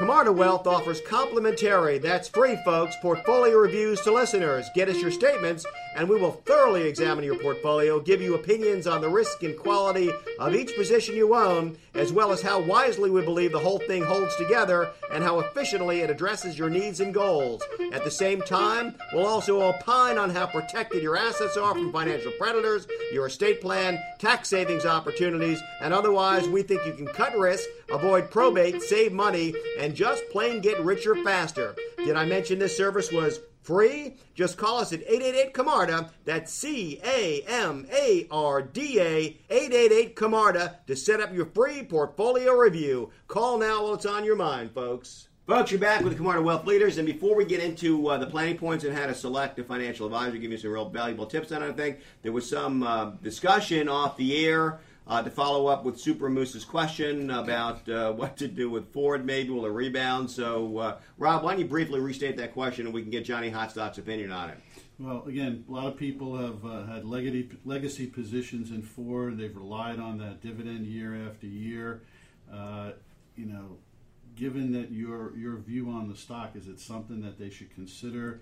Camarda Wealth offers complimentary, that's free, folks, portfolio reviews to listeners. Get us your statements, and we will thoroughly examine your portfolio, give you opinions on the risk and quality of each position you own, as well as how wisely we believe the whole thing holds together and how efficiently it addresses your needs and goals. At the same time, we'll also opine on how protected your assets are from financial predators, your estate plan, tax savings opportunities, and otherwise we think you can cut risk, avoid probate, save money, and just plain get richer faster. Did I mention this service was free? Just call us at 888 Camarda. That's C A M A R D A 888 Camarda to set up your free portfolio review. Call now while it's on your mind, folks. Folks, you're back with the Camarda Wealth Leaders, and before we get into uh, the planning points and how to select a financial advisor, give you some real valuable tips on I think there was some uh, discussion off the air uh, to follow up with Super Moose's question about uh, what to do with Ford, maybe will a rebound? So, uh, Rob, why don't you briefly restate that question and we can get Johnny Hotstock's opinion on it? Well, again, a lot of people have uh, had legacy, legacy positions in Ford. They've relied on that dividend year after year. Uh, you know, given that your your view on the stock, is it something that they should consider?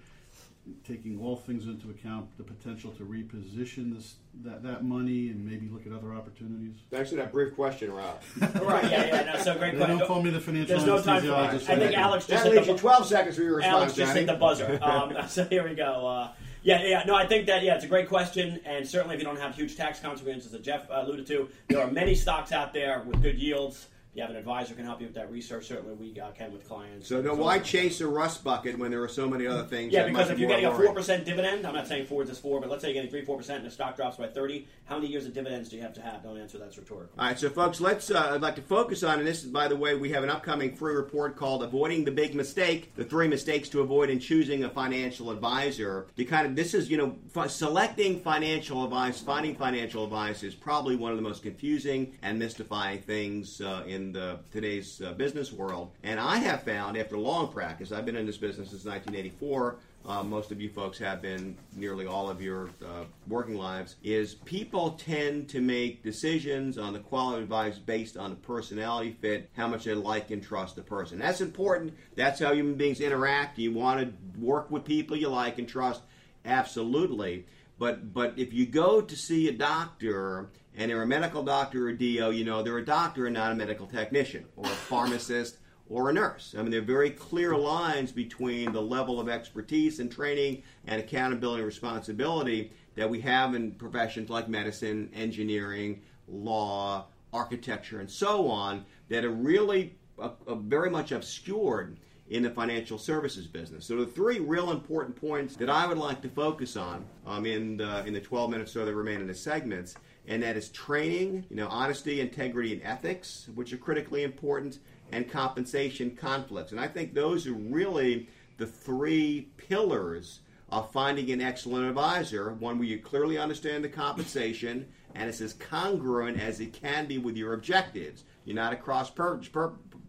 Taking all things into account, the potential to reposition this that, that money and maybe look at other opportunities? Thanks for that brief question, Rob. right, yeah, yeah, no, so great they question. Don't call me the financial There's no time for that. I think Alex just that leaves you 12 seconds for your response, Alex just Johnny. hit the buzzer. Um, so here we go. Uh, yeah, yeah, no, I think that yeah, it's a great question, and certainly if you don't have huge tax consequences, as Jeff alluded to, there are many stocks out there with good yields you have an advisor can help you with that research, certainly we uh, can with clients. So why chase a rust bucket when there are so many other things? Yeah, because if you're getting a four percent dividend, I'm not saying Ford's is four, but let's say you're getting three, four percent, and the stock drops by thirty. How many years of dividends do you have to have? Don't answer that's rhetorical. All right, so folks, let's. Uh, I'd like to focus on, and this is by the way, we have an upcoming free report called "Avoiding the Big Mistake: The Three Mistakes to Avoid in Choosing a Financial Advisor." To kind of this is you know f- selecting financial advice, finding financial advice is probably one of the most confusing and mystifying things uh, in the today's uh, business world. And I have found, after long practice, I've been in this business since 1984. Uh, most of you folks have been nearly all of your uh, working lives, is people tend to make decisions on the quality of advice based on the personality fit, how much they like and trust the person. That's important. That's how human beings interact. You want to work with people you like and trust. Absolutely. But but if you go to see a doctor and they're a medical doctor or a DO, you know they're a doctor and not a medical technician or a pharmacist or a nurse. I mean, there are very clear lines between the level of expertise and training and accountability and responsibility that we have in professions like medicine, engineering, law, architecture, and so on that are really uh, uh, very much obscured in the financial services business. So the three real important points that I would like to focus on um, in the, in the 12 minutes or so that remain in the segments, and that is training, you know, honesty, integrity, and ethics, which are critically important, and compensation conflicts. And I think those are really the three pillars of finding an excellent advisor, one where you clearly understand the compensation and it's as congruent as it can be with your objectives. You're not across uh,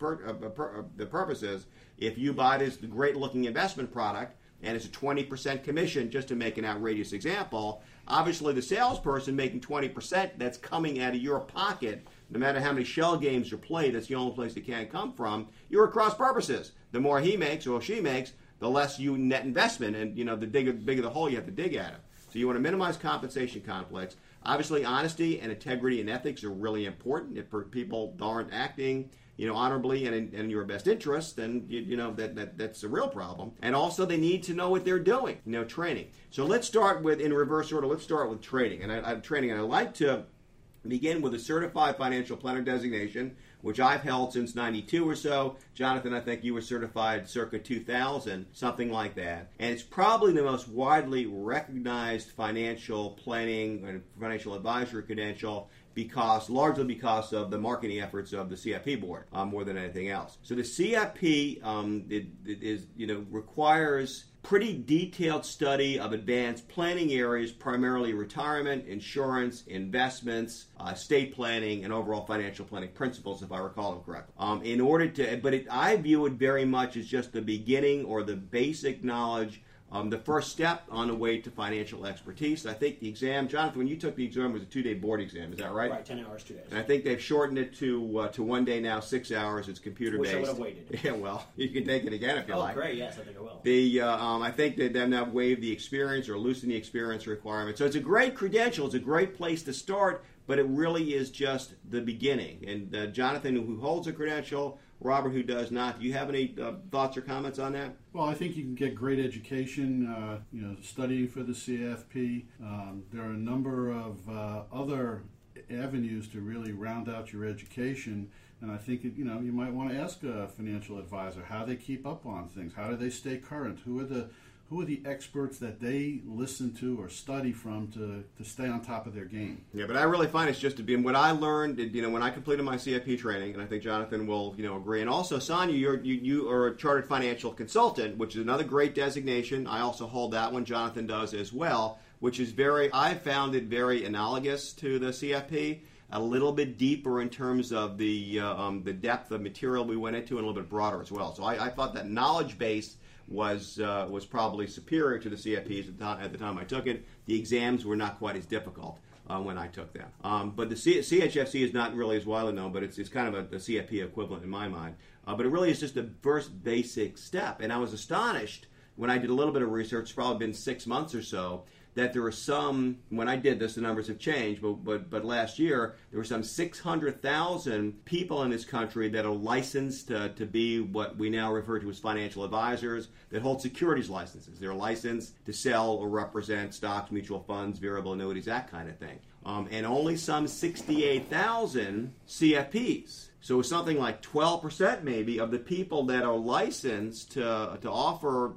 uh, the purposes if you buy this great looking investment product and it's a 20% commission, just to make an outrageous example, obviously the salesperson making 20% that's coming out of your pocket, no matter how many shell games you play, that's the only place it can come from, you're at cross purposes. The more he makes or she makes, the less you net investment, and you know the bigger, bigger the hole you have to dig at it. So you want to minimize compensation conflicts. Obviously, honesty and integrity and ethics are really important. If people aren't acting you know, honorably and in, in your best interest, then you, you, know that, that that's a real problem. And also, they need to know what they're doing. You know, training. So let's start with in reverse order. Let's start with training. And I, I training, and I like to begin with a certified financial planner designation, which I've held since 92 or so. Jonathan, I think you were certified circa 2000, something like that. And it's probably the most widely recognized financial planning and financial advisory credential because largely because of the marketing efforts of the CFP board um, more than anything else. So the CFP um, it, it is you know requires pretty detailed study of advanced planning areas, primarily retirement, insurance, investments, uh, estate planning, and overall financial planning principles, if I recall them correctly. Um, in order to, but it, I view it very much as just the beginning or the basic knowledge um, the first step on the way to financial expertise. I think the exam, Jonathan, when you took the exam, was a two day board exam. Is that right? Right, 10 hours, two days. And I think they've shortened it to uh, to one day now, six hours. It's computer Wish based. I would have waited. Yeah, well, you can take it again if you Oh, like. great. Yes, I think I will. The uh, um, I think that they've now waived the experience or loosened the experience requirement. So it's a great credential. It's a great place to start, but it really is just the beginning. And uh, Jonathan, who holds a credential, Robert, who does not. Do you have any uh, thoughts or comments on that? Well, I think you can get great education, uh, you know, studying for the CFP. Um, there are a number of uh, other avenues to really round out your education. And I think, you know, you might want to ask a financial advisor how they keep up on things. How do they stay current? Who are the who are the experts that they listen to or study from to, to stay on top of their game? Yeah, but I really find it's just to be. What I learned, you know, when I completed my CFP training, and I think Jonathan will, you know, agree. And also, Sonia, you're, you you are a chartered financial consultant, which is another great designation. I also hold that one. Jonathan does as well, which is very. I found it very analogous to the CFP. A little bit deeper in terms of the uh, um, the depth of material we went into, and a little bit broader as well. So I, I thought that knowledge base was uh, was probably superior to the CFPs at the, time, at the time I took it. The exams were not quite as difficult uh, when I took them. Um, but the C- CHFC is not really as widely known, but it's, it's kind of a, a CFP equivalent in my mind. Uh, but it really is just the first basic step. And I was astonished when I did a little bit of research, probably been six months or so, that there were some when I did this the numbers have changed but but but last year there were some 600,000 people in this country that are licensed to, to be what we now refer to as financial advisors that hold securities licenses. They're licensed to sell or represent stocks mutual funds variable annuities that kind of thing. Um, and only some 68,000 CFPs so it's something like 12% maybe of the people that are licensed to, to offer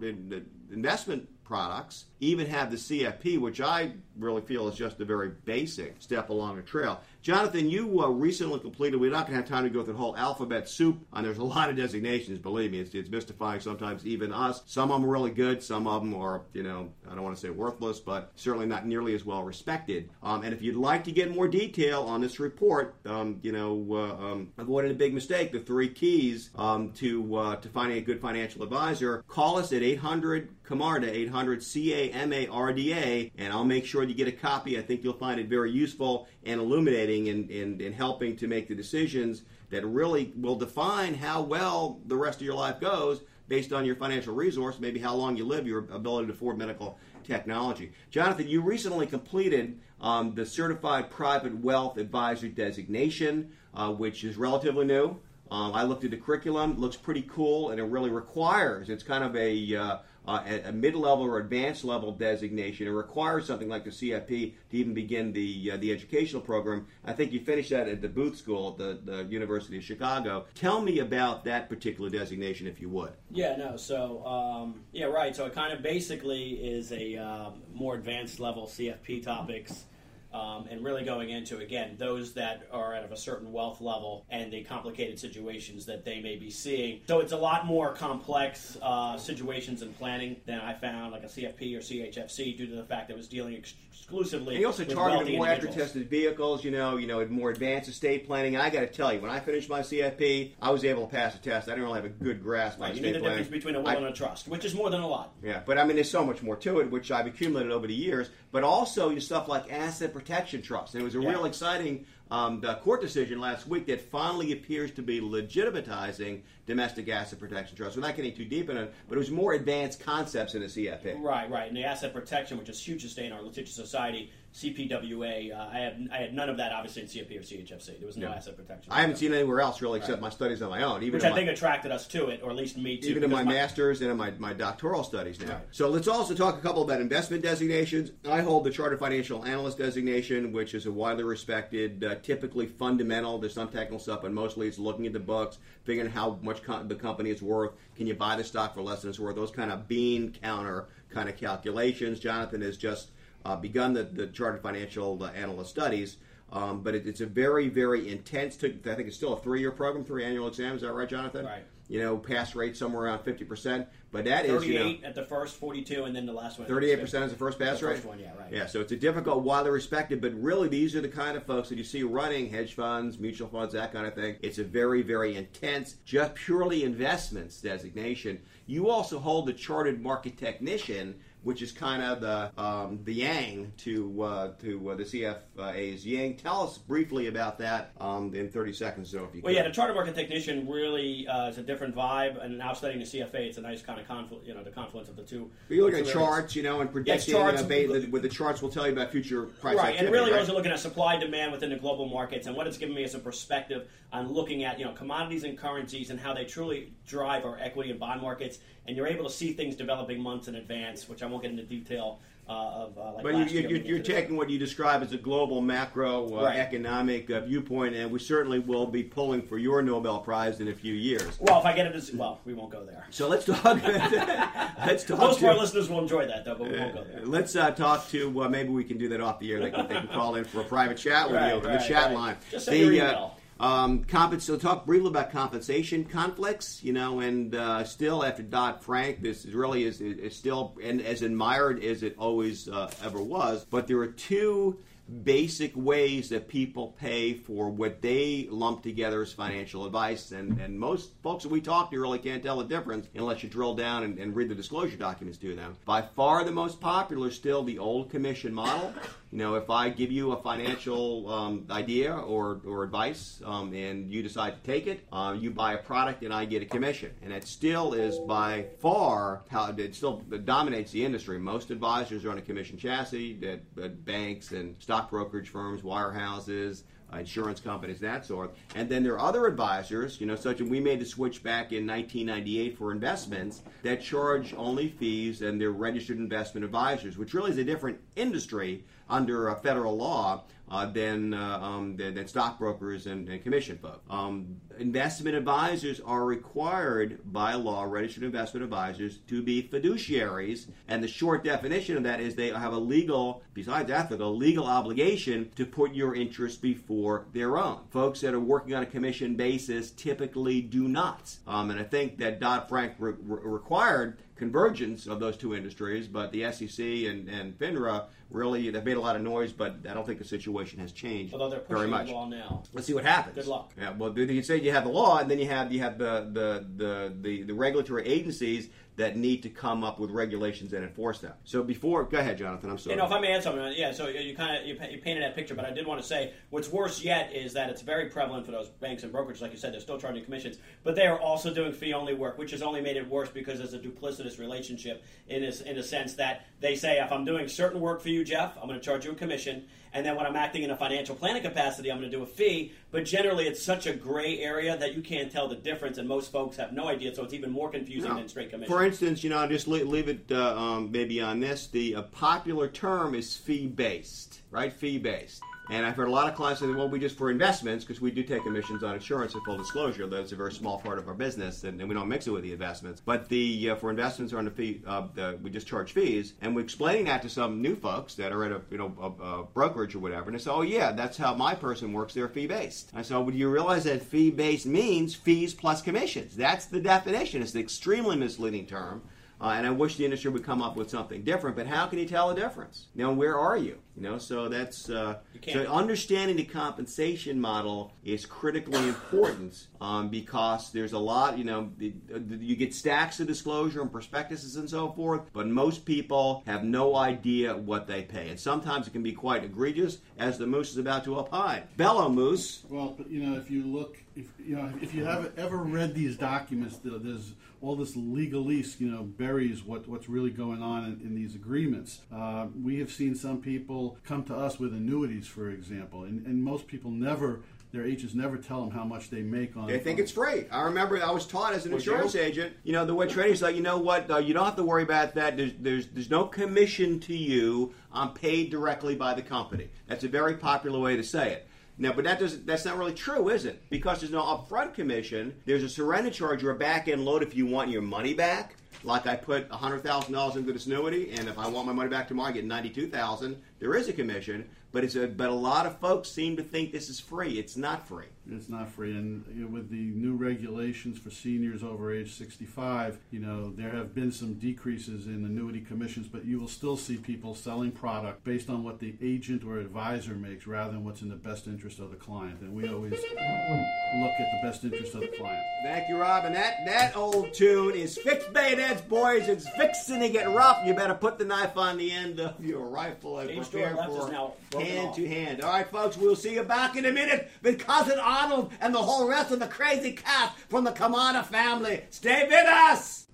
investment products even have the CFP, which I really feel is just a very basic step along the trail. Jonathan, you uh, recently completed, we're not going to have time to go through the whole alphabet soup, and there's a lot of designations, believe me. It's, it's mystifying sometimes, even us. Some of them are really good, some of them are, you know, I don't want to say worthless, but certainly not nearly as well respected. Um, and if you'd like to get more detail on this report, um, you know, uh, um, avoiding a big mistake, the three keys um, to, uh, to finding a good financial advisor, call us at 800 CAMARDA, 800 C A M A R D A, and I'll make sure you get a copy. I think you'll find it very useful and illuminating in, in, in helping to make the decisions that really will define how well the rest of your life goes based on your financial resource, maybe how long you live, your ability to afford medical technology. Jonathan, you recently completed um, the Certified Private Wealth Advisor designation, uh, which is relatively new. Um, I looked at the curriculum; looks pretty cool, and it really requires. It's kind of a uh, uh, a, mid-level or advanced level designation. It requires something like the CFP to even begin the uh, the educational program. I think you finished that at the Booth School at the, the University of Chicago. Tell me about that particular designation, if you would. Yeah, no. So, um, yeah, right. So it kind of basically is a um, more advanced level CFP topics. Um, and really going into again those that are out of a certain wealth level and the complicated situations that they may be seeing. So it's a lot more complex uh, situations and planning than I found like a CFP or CHFC due to the fact that it was dealing ex- exclusively. And he also with targeted more after-tested vehicles, you know, you know, more advanced estate planning. And I got to tell you, when I finished my CFP, I was able to pass the test. I didn't really have a good grasp on Right, you estate need the difference between a will I- and a trust, which is more than a lot. Yeah, but I mean, there's so much more to it, which I've accumulated over the years. But also, you stuff like asset protection trust. And it was a Yeah. real exciting um, the court decision last week that finally appears to be legitimatizing domestic asset protection trust. We're not getting too deep in it, but it was more advanced concepts in the CFP. Right, right. And the asset protection, which is huge to stay in our litigious society, CPWA. Uh, I had I had none of that obviously in CFP or CHFC. There was no asset protection. I haven't seen anywhere else really except Right. my studies on my own. Even which I my- think attracted us to it, or at least me too. even in my because master's and in my, my doctoral studies now. Right. So let's also talk a couple about investment designations. I hold the Chartered Financial Analyst designation, which is a widely respected, uh, typically fundamental. There's some technical stuff, but mostly it's looking at the books, figuring how much co- the company is worth. Can you buy the stock for less than it's worth? Those kind of bean counter kind of calculations. Jonathan is just uh, begun the, the Chartered Financial uh, Analyst studies. Um, but it, it's a very, very intense. I think it's still a three-year program, three annual exams. Is that right, Jonathan? Right. You know, pass rate somewhere around fifty percent. But that is 38 you know, at the first, 42, and then the last one. Thirty-eight percent is the first pass The rate. first one, yeah, right. Yeah, so it's a difficult, widely respected, but really these are the kind of folks that you see running hedge funds, mutual funds, that kind of thing. It's a very, very intense, just purely investments designation. You also hold the chartered market technician, which is kind of the um, the yang to uh, to uh, the CFA's yang. Tell us briefly about that um, in thirty seconds, so if you Well, could. yeah, the charter market technician really uh, is a different vibe, and now studying the CFA, it's a nice kind of confluence, you know, the confluence of the two. you look at charts, you know, and predicting charts. uh, ba- the, with the charts will tell you about future price right, activity. and really right? also looking at supply demand within the global markets, and what it's given me is a perspective on looking at you know commodities and currencies and how they truly drive our equity and bond markets, and you're able to see things developing months in advance, which I won't get into detail uh, of. Uh, like But you, you, you're, you're taking what you describe as a global macro uh, Right. economic uh, viewpoint, and we certainly will be pulling for your Nobel Prize in a few years. Well, if I get it, as, well, we won't go there. So let's talk. let's talk. Most of our listeners will enjoy that, though, but we won't go there. Let's uh, talk to. Uh, maybe we can do that off the air. They can, they can call in for a private chat with Right, you on the chat right. line. Just send your email. Um, so talk briefly about compensation conflicts, you know, and uh, still after Dodd Frank, this is really is, is still and as admired as it always uh, ever was. But there are two basic ways that people pay for what they lump together as financial advice, and, and most folks that we talk to really can't tell the difference unless you drill down and, and read the disclosure documents to them. By far the most popular is still the old commission model. You know, if I give you a financial um, idea or, or advice um, and you decide to take it, uh, you buy a product and I get a commission. And that still is by far how it still dominates the industry. Most advisors are on a commission chassis at, at banks and stock brokerage firms, wirehouses, uh, insurance companies, that sort. And then there are other advisors, you know, such as we made the switch back in 1998 for investments that charge only fees and they're registered investment advisors, which really is a different industry under uh, federal law uh, than, uh, um, than than stockbrokers and, and commission folks. Um, investment advisors are required by law, registered investment advisors, to be fiduciaries, and the short definition of that is they have a legal, besides ethical, legal obligation to put your interests before their own. Folks that are working on a commission basis typically do not, um, and I think that Dodd Frank re- re- required convergence of those two industries, but the SEC and, and FINRA really they've made a lot of noise, but I don't think the situation has changed Although they're very much. the law now. Let's see what happens. Good luck. Yeah, well, you say you have the law, and then you have you have the the, the, the, the regulatory agencies that need to come up with regulations and enforce them. So before, go ahead, Jonathan. I'm sorry. You know, if I may add something, uh, yeah. So you kind of you, you painted that picture, but I did want to say what's worse yet is that it's very prevalent for those banks and brokers, like you said, they're still charging commissions, but they are also doing fee only work, which has only made it worse because there's a duplicitous relationship in a, in a sense that they say if I'm doing certain work for you, Jeff, I'm going to charge you a commission, and then when I'm acting in a financial planning capacity, I'm going to do a fee. But generally, it's such a gray area that you can't tell the difference, and most folks have no idea. So it's even more confusing No. than straight commission. For instance, you know, I just leave, leave it uh, um, maybe on this. The uh, popular term is fee based, right? Fee based. And I've heard a lot of clients say, well, we just for investments, because we do take commissions on insurance in full disclosure, that's a very small part of our business, and, and we don't mix it with the investments. But the uh, for investments are on the fee, uh, the, we just charge fees, and we're explaining that to some new folks that are at a you know a, a brokerage or whatever, and they say, oh yeah, that's how my person works. They're fee based. I said, well, do you realize that fee based means fees plus commissions? That's the definition. It's an extremely misleading term. Uh, and I wish the industry would come up with something different. But how can you tell a difference? You know, where are you? You know, so that's uh, so understanding the compensation model is critically important um, because there's a lot. You know, the, the, you get stacks of disclosure and prospectuses and so forth, but most people have no idea what they pay, and sometimes it can be quite egregious, as the moose is about to opine. Bellow moose. Well, you know, if you look, if you know, if you have ever read these documents, there's all this legalese, you know, buries what what's really going on in, in these agreements. Uh, we have seen some people come to us with annuities, for example, and, and most people never, their agents never tell them how much they make on. They think it's free. I remember I was taught as an Was insurance you? agent. You know, the way training's like, you know what? Uh, you don't have to worry about that. There's, there's there's no commission to you. I'm paid directly by the company. That's a very popular way to say it. Now, but that doesn't. That's not really true, is it? Because there's no upfront commission. There's a surrender charge or a back end load if you want your money back. Like I put hundred thousand dollars into this annuity, and if I want my money back tomorrow, I get ninety-two thousand. There is a commission, but it's a, but a lot of folks seem to think this is free. It's not free. It's not free, and you know, with the new regulations for seniors over age 65, you know there have been some decreases in annuity commissions, but you will still see people selling product based on what the agent or advisor makes, rather than what's in the best interest of the client. And we always look at the best interest of the client. Thank you, Rob. And that that old tune is fixed bayonets, boys. It's fixing to get rough. You better put the knife on the end of your rifle and Stage prepare door left for is now broken hand to hand. All right, folks. We'll see you back in a minute with cousin Arnold and the whole rest of the crazy cast from the Camarda family. Stay with us.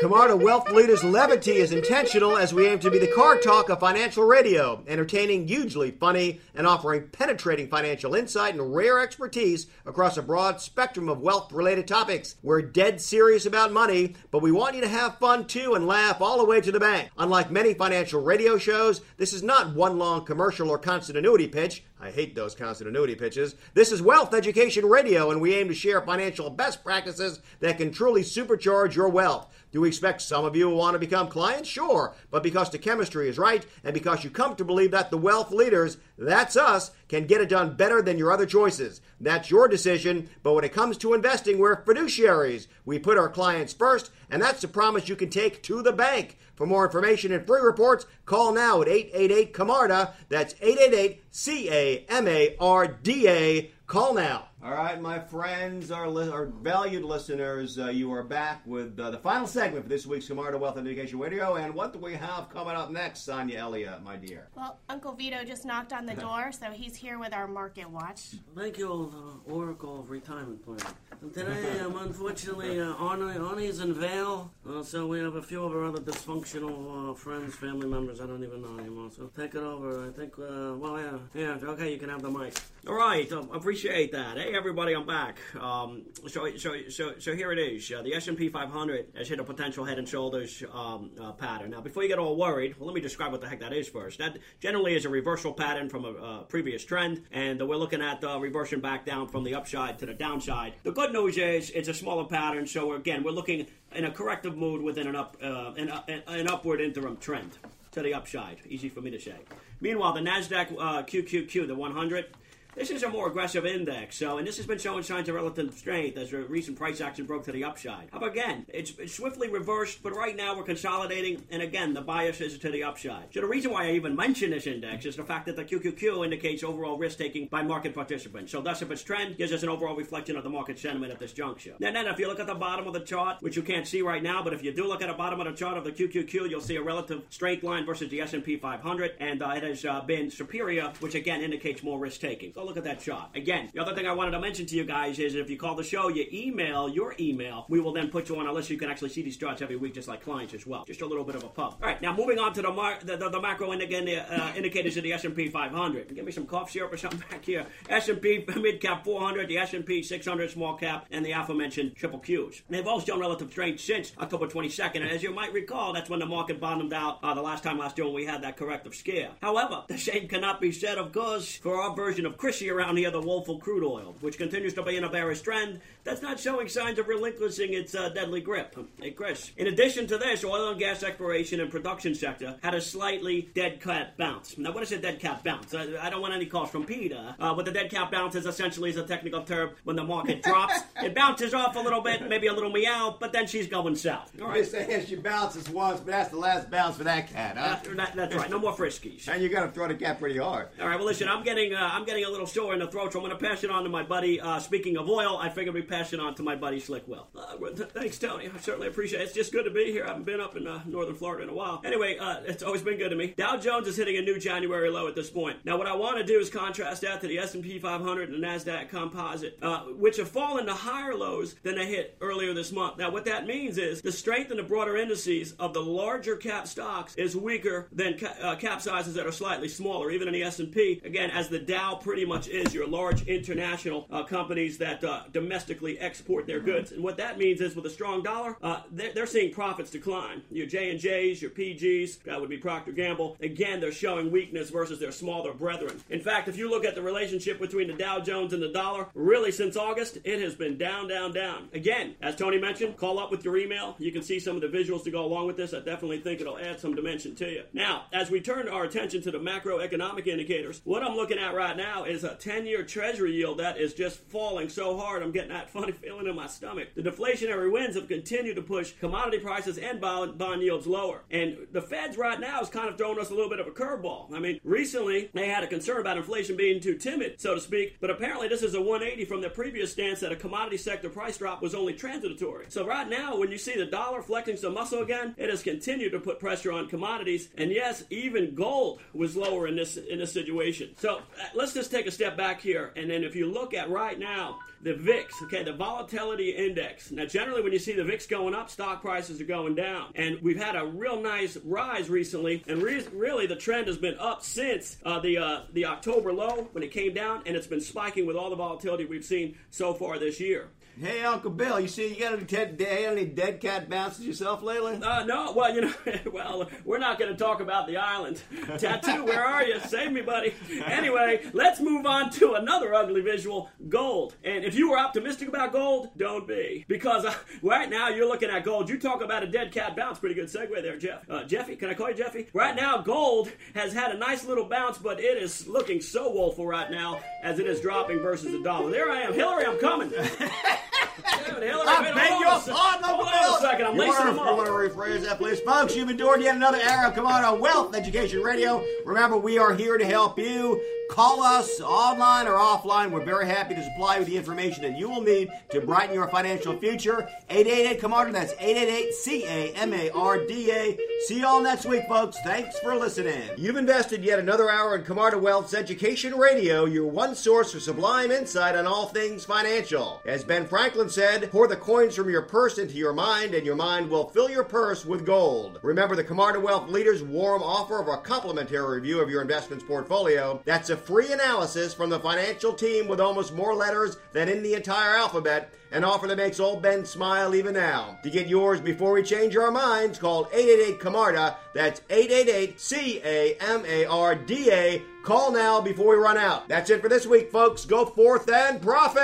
Camarda Wealth Leaders levity is intentional as we aim to be the car talk of financial radio, entertaining, hugely funny, and offering penetrating financial insight and rare expertise across a broad spectrum of wealth related topics. We're dead serious about money, but we want you to have fun too and laugh all the way to the bank. Unlike many financial radio shows, this is not one long commercial or constant annuity pitch. I hate those constant annuity pitches. This is Wealth Education Radio, and we aim to share financial best practices that can truly supercharge your wealth. Do we expect some of you will want to become clients? Sure. But because the chemistry is right, and because you come to believe that the wealth leaders, that's us, can get it done better than your other choices. That's your decision, but when it comes to investing, we're fiduciaries. We put our clients first, and that's the promise you can take to the bank. For more information and free reports, call now at 888 Camarda. That's 888 C A M A R D A. Call now. All right, my friends, our, li- our valued listeners, uh, you are back with uh, the final segment for this week's Camarda Wealth and Education Radio. And what do we have coming up next, Sonia Elliott, my dear? Well, Uncle Vito just knocked on the door, so he's here with our market watch. Thank you, uh, Oracle of Retirement Plan. And today, um, unfortunately, uh, Arnie, Arnie's in Vail, uh, so we have a few of our other dysfunctional uh, friends, family members I don't even know anymore. So take it over. I think, uh, well, yeah, yeah, okay, you can have the mic. All right, um, appreciate that. Hey, everybody, I'm back. Um, so, so, so, so here it is. Uh, the S&P 500 has hit a potential head and shoulders um, uh, pattern. Now, before you get all worried, well, let me describe what the heck that is first. That generally is a reversal pattern from a uh, previous trend, and we're looking at uh, reversing back down from the upside to the downside. The good news is it's a smaller pattern, so again, we're looking in a corrective mood within an up, uh, an, an, an upward interim trend to the upside. Easy for me to say. Meanwhile, the Nasdaq uh, QQQ, the 100. This is a more aggressive index, so and this has been showing signs of relative strength as the recent price action broke to the upside. Up again, it's, it's swiftly reversed, but right now we're consolidating, and again the bias is to the upside. So the reason why I even mention this index is the fact that the QQQ indicates overall risk taking by market participants. So thus, if its trend gives us an overall reflection of the market sentiment at this juncture. Then, if you look at the bottom of the chart, which you can't see right now, but if you do look at the bottom of the chart of the QQQ, you'll see a relative strength line versus the S&P 500, and uh, it has uh, been superior, which again indicates more risk taking. So look at that shot. Again, the other thing I wanted to mention to you guys is if you call the show, you email your email, we will then put you on a list so you can actually see these charts every week, just like clients as well. Just a little bit of a pub. All right, now moving on to the mar- the, the, the macro the uh, indicators of the S&P 500. Give me some cough syrup or something back here. S&P mid cap 400, the S&P 600 small cap, and the aforementioned triple Qs. They've all shown relative strength since October 22nd, and as you might recall, that's when the market bottomed out uh, the last time last year when we had that corrective scare. However, the same cannot be said, of course, for our version of Around here, the woeful crude oil, which continues to be in a bearish trend that's not showing signs of relinquishing its uh, deadly grip. Hey, Chris. In addition to this, oil and gas exploration and production sector had a slightly dead cat bounce. Now, what is a dead cat bounce? I, I don't want any calls from Peter. Uh, what the dead cat bounce is essentially is a technical term when the market drops. it bounces off a little bit, maybe a little meow, but then she's going south. All right. They right. say she bounces once, but that's the last bounce for that cat, huh? That- that- that's right. No more friskies. And you got to throw the cat pretty hard. All right. Well, listen. I'm getting uh, I'm getting a little sore in the throat, so I'm going to pass it on to my buddy. Uh, speaking of oil, I figured we pass it on to my buddy Slick Will. Uh, thanks, Tony. I certainly appreciate it. It's just good to be here. I haven't been up in uh, northern Florida in a while. Anyway, uh, it's always been good to me. Dow Jones is hitting a new January low at this point. Now, what I want to do is contrast that to the S&P 500 and the Nasdaq Composite, uh, which have fallen to higher lows than they hit earlier this month. Now, what that means is the strength in the broader indices of the larger cap stocks is weaker than ca- uh, cap sizes that are slightly smaller, even in the S&P. Again, as the Dow pretty much is your large international uh, companies that uh, domestically export their goods. And what that means is with a strong dollar, uh, they're, they're seeing profits decline. Your J and J's, your PGs, that would be Procter Gamble. Again, they're showing weakness versus their smaller brethren. In fact, if you look at the relationship between the Dow Jones and the dollar, really since August, it has been down, down, down. Again, as Tony mentioned, call up with your email. You can see some of the visuals to go along with this. I definitely think it'll add some dimension to you. Now, as we turn our attention to the macroeconomic indicators, what I'm looking at right now is a 10 year treasury yield that is just falling so hard. I'm getting that funny feeling in my stomach. The deflationary winds have continued to push commodity prices and bond, bond yields lower. And the Fed's right now is kind of throwing us a little bit of a curveball. I mean, recently they had a concern about inflation being too timid, so to speak, but apparently this is a 180 from their previous stance that a commodity sector price drop was only transitory. So right now, when you see the dollar flexing some muscle again, it has continued to put pressure on commodities. And yes, even gold was lower in this in this situation. So uh, let's just take a step back here, and then if you look at right now the VIX, okay, the volatility index. Now, generally, when you see the VIX going up, stock prices are going down. And we've had a real nice rise recently, and re- really the trend has been up since uh, the uh, the October low when it came down, and it's been spiking with all the volatility we've seen so far this year. Hey, Uncle Bill, you see, you got any dead, any dead cat bounces yourself lately? Uh, no, well, you know, well, we're not going to talk about the island. Tattoo, where are you? Save me, buddy. Anyway, let's move on to another ugly visual gold. And if you were optimistic about gold, don't be. Because uh, right now you're looking at gold. You talk about a dead cat bounce. Pretty good segue there, Jeff. Uh, Jeffy, can I call you Jeffy? Right now, gold has had a nice little bounce, but it is looking so woeful right now as it is dropping versus the dollar. There I am. Hillary, I'm coming. Hillary, I wait, beg hold your on a sec- pardon, Hold Uncle on Bill. a second. I'm you lacing wanna, them you up. want to rephrase that, please? Folks, you've endured yet another era of Camarda Wealth Education Radio. Remember, we are here to help you. Call us online or offline. We're very happy to supply you with the information that you will need to brighten your financial future. 888 Camarda, that's 888 C A M A R D A. See you all next week, folks. Thanks for listening. You've invested yet another hour in Camarda Wealth's Education Radio, your one source for sublime insight on all things financial. As Ben Franklin said, pour the coins from your purse into your mind, and your mind will fill your purse with gold. Remember the Camarda Wealth Leaders warm offer of a complimentary review of your investments portfolio. That's a free analysis from the financial team with almost more letters than in the entire alphabet. An offer that makes old Ben smile even now. To get yours before we change our minds, call 888 Camarda. That's 888 C A M A R D A. Call now before we run out. That's it for this week, folks. Go forth and profit!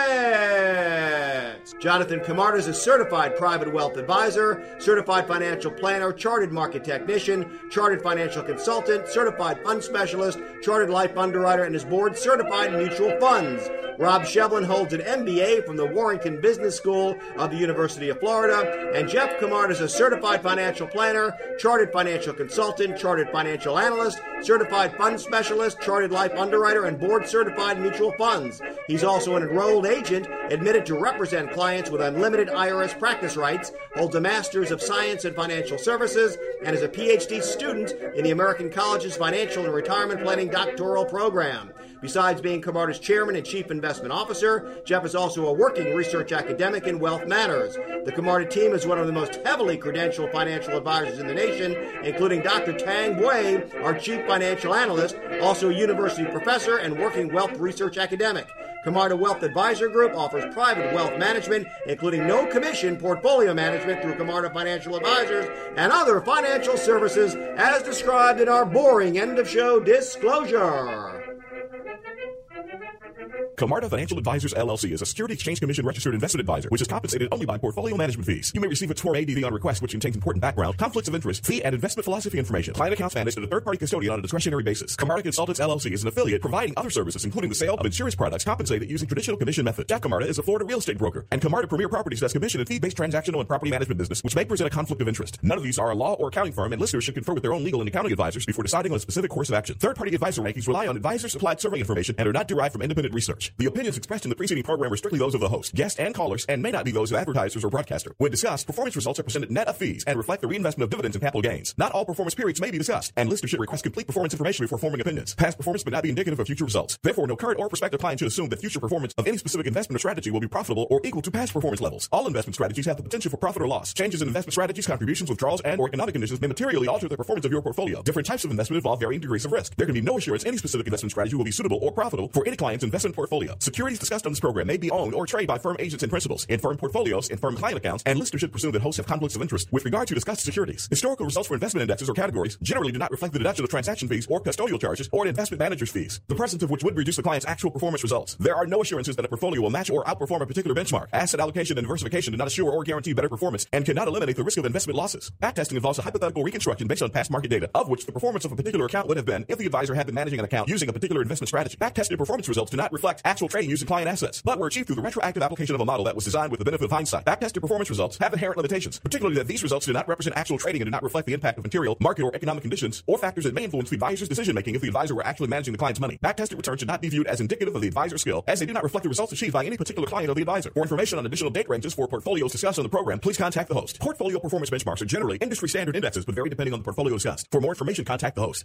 Jonathan Camarda is a certified private wealth advisor, certified financial planner, chartered market technician, chartered financial consultant, certified fund specialist, chartered life underwriter, and is board certified in mutual funds. Rob Shevlin holds an MBA from the Warrington Business School of the University of Florida, and Jeff Camarda is a certified financial planner, chartered financial consultant, chartered financial analyst, certified fund specialist, chartered life underwriter, and board certified mutual funds. He's also an enrolled agent, admitted to represent clients with unlimited IRS practice rights, holds a Master's of Science in Financial Services, and is a PhD student in the American College's Financial and Retirement Planning doctoral program. Besides being Camarda's chairman and chief investment officer, Jeff is also a working research academic in wealth matters. The Camarda team is one of the most heavily credentialed financial advisors in the nation, including Dr. Tang Wei, our chief financial analyst, also a university professor and working wealth research academic. Camarda Wealth Advisor Group offers private wealth management, including no commission portfolio management through Camarda Financial Advisors and other financial services as described in our boring end of show disclosure. Camarda Financial Advisors LLC is a Security Exchange Commission registered investment advisor, which is compensated only by portfolio management fees. You may receive a Form ADV on request, which contains important background, conflicts of interest, fee, and investment philosophy information. Client accounts managed at a third-party custodian on a discretionary basis. Camarda Consultants LLC is an affiliate providing other services, including the sale of insurance products compensated using traditional commission method. Jeff Camarda is a Florida real estate broker, and Camarda Premier Properties does commission and fee-based transactional and property management business, which may present a conflict of interest. None of these are a law or accounting firm, and listeners should confer with their own legal and accounting advisors before deciding on a specific course of action. Third-party advisor rankings rely on advisor-supplied survey information and are not derived from independent research. The opinions expressed in the preceding program are strictly those of the host, guest, and callers, and may not be those of advertisers or broadcaster. When discussed, performance results are presented net of fees and reflect the reinvestment of dividends and capital gains. Not all performance periods may be discussed, and listeners should request complete performance information before forming opinions. Past performance may not be indicative of future results. Therefore, no current or prospective client should assume that future performance of any specific investment or strategy will be profitable or equal to past performance levels. All investment strategies have the potential for profit or loss. Changes in investment strategies, contributions, withdrawals, and or economic conditions may materially alter the performance of your portfolio. Different types of investment involve varying degrees of risk. There can be no assurance any specific investment strategy will be suitable or profitable for any client's investment portfolio portfolio. Securities discussed on this program may be owned or traded by firm agents and principals in firm portfolios, in firm client accounts, and listeners should presume that hosts have conflicts of interest with regard to discussed securities. Historical results for investment indexes or categories generally do not reflect the deduction of transaction fees or custodial charges or an investment manager's fees, the presence of which would reduce the client's actual performance results. There are no assurances that a portfolio will match or outperform a particular benchmark. Asset allocation and diversification do not assure or guarantee better performance and cannot eliminate the risk of investment losses. Backtesting involves a hypothetical reconstruction based on past market data, of which the performance of a particular account would have been if the advisor had been managing an account using a particular investment strategy. Backtested performance results do not reflect actual trading using client assets, but were achieved through the retroactive application of a model that was designed with the benefit of hindsight. Backtested performance results have inherent limitations, particularly that these results do not represent actual trading and do not reflect the impact of material, market, or economic conditions or factors that may influence the advisor's decision making if the advisor were actually managing the client's money. Backtested returns should not be viewed as indicative of the advisor's skill, as they do not reflect the results achieved by any particular client or the advisor. For information on additional date ranges for portfolios discussed on the program, please contact the host. Portfolio performance benchmarks are generally industry standard indexes, but vary depending on the portfolio discussed. For more information, contact the host.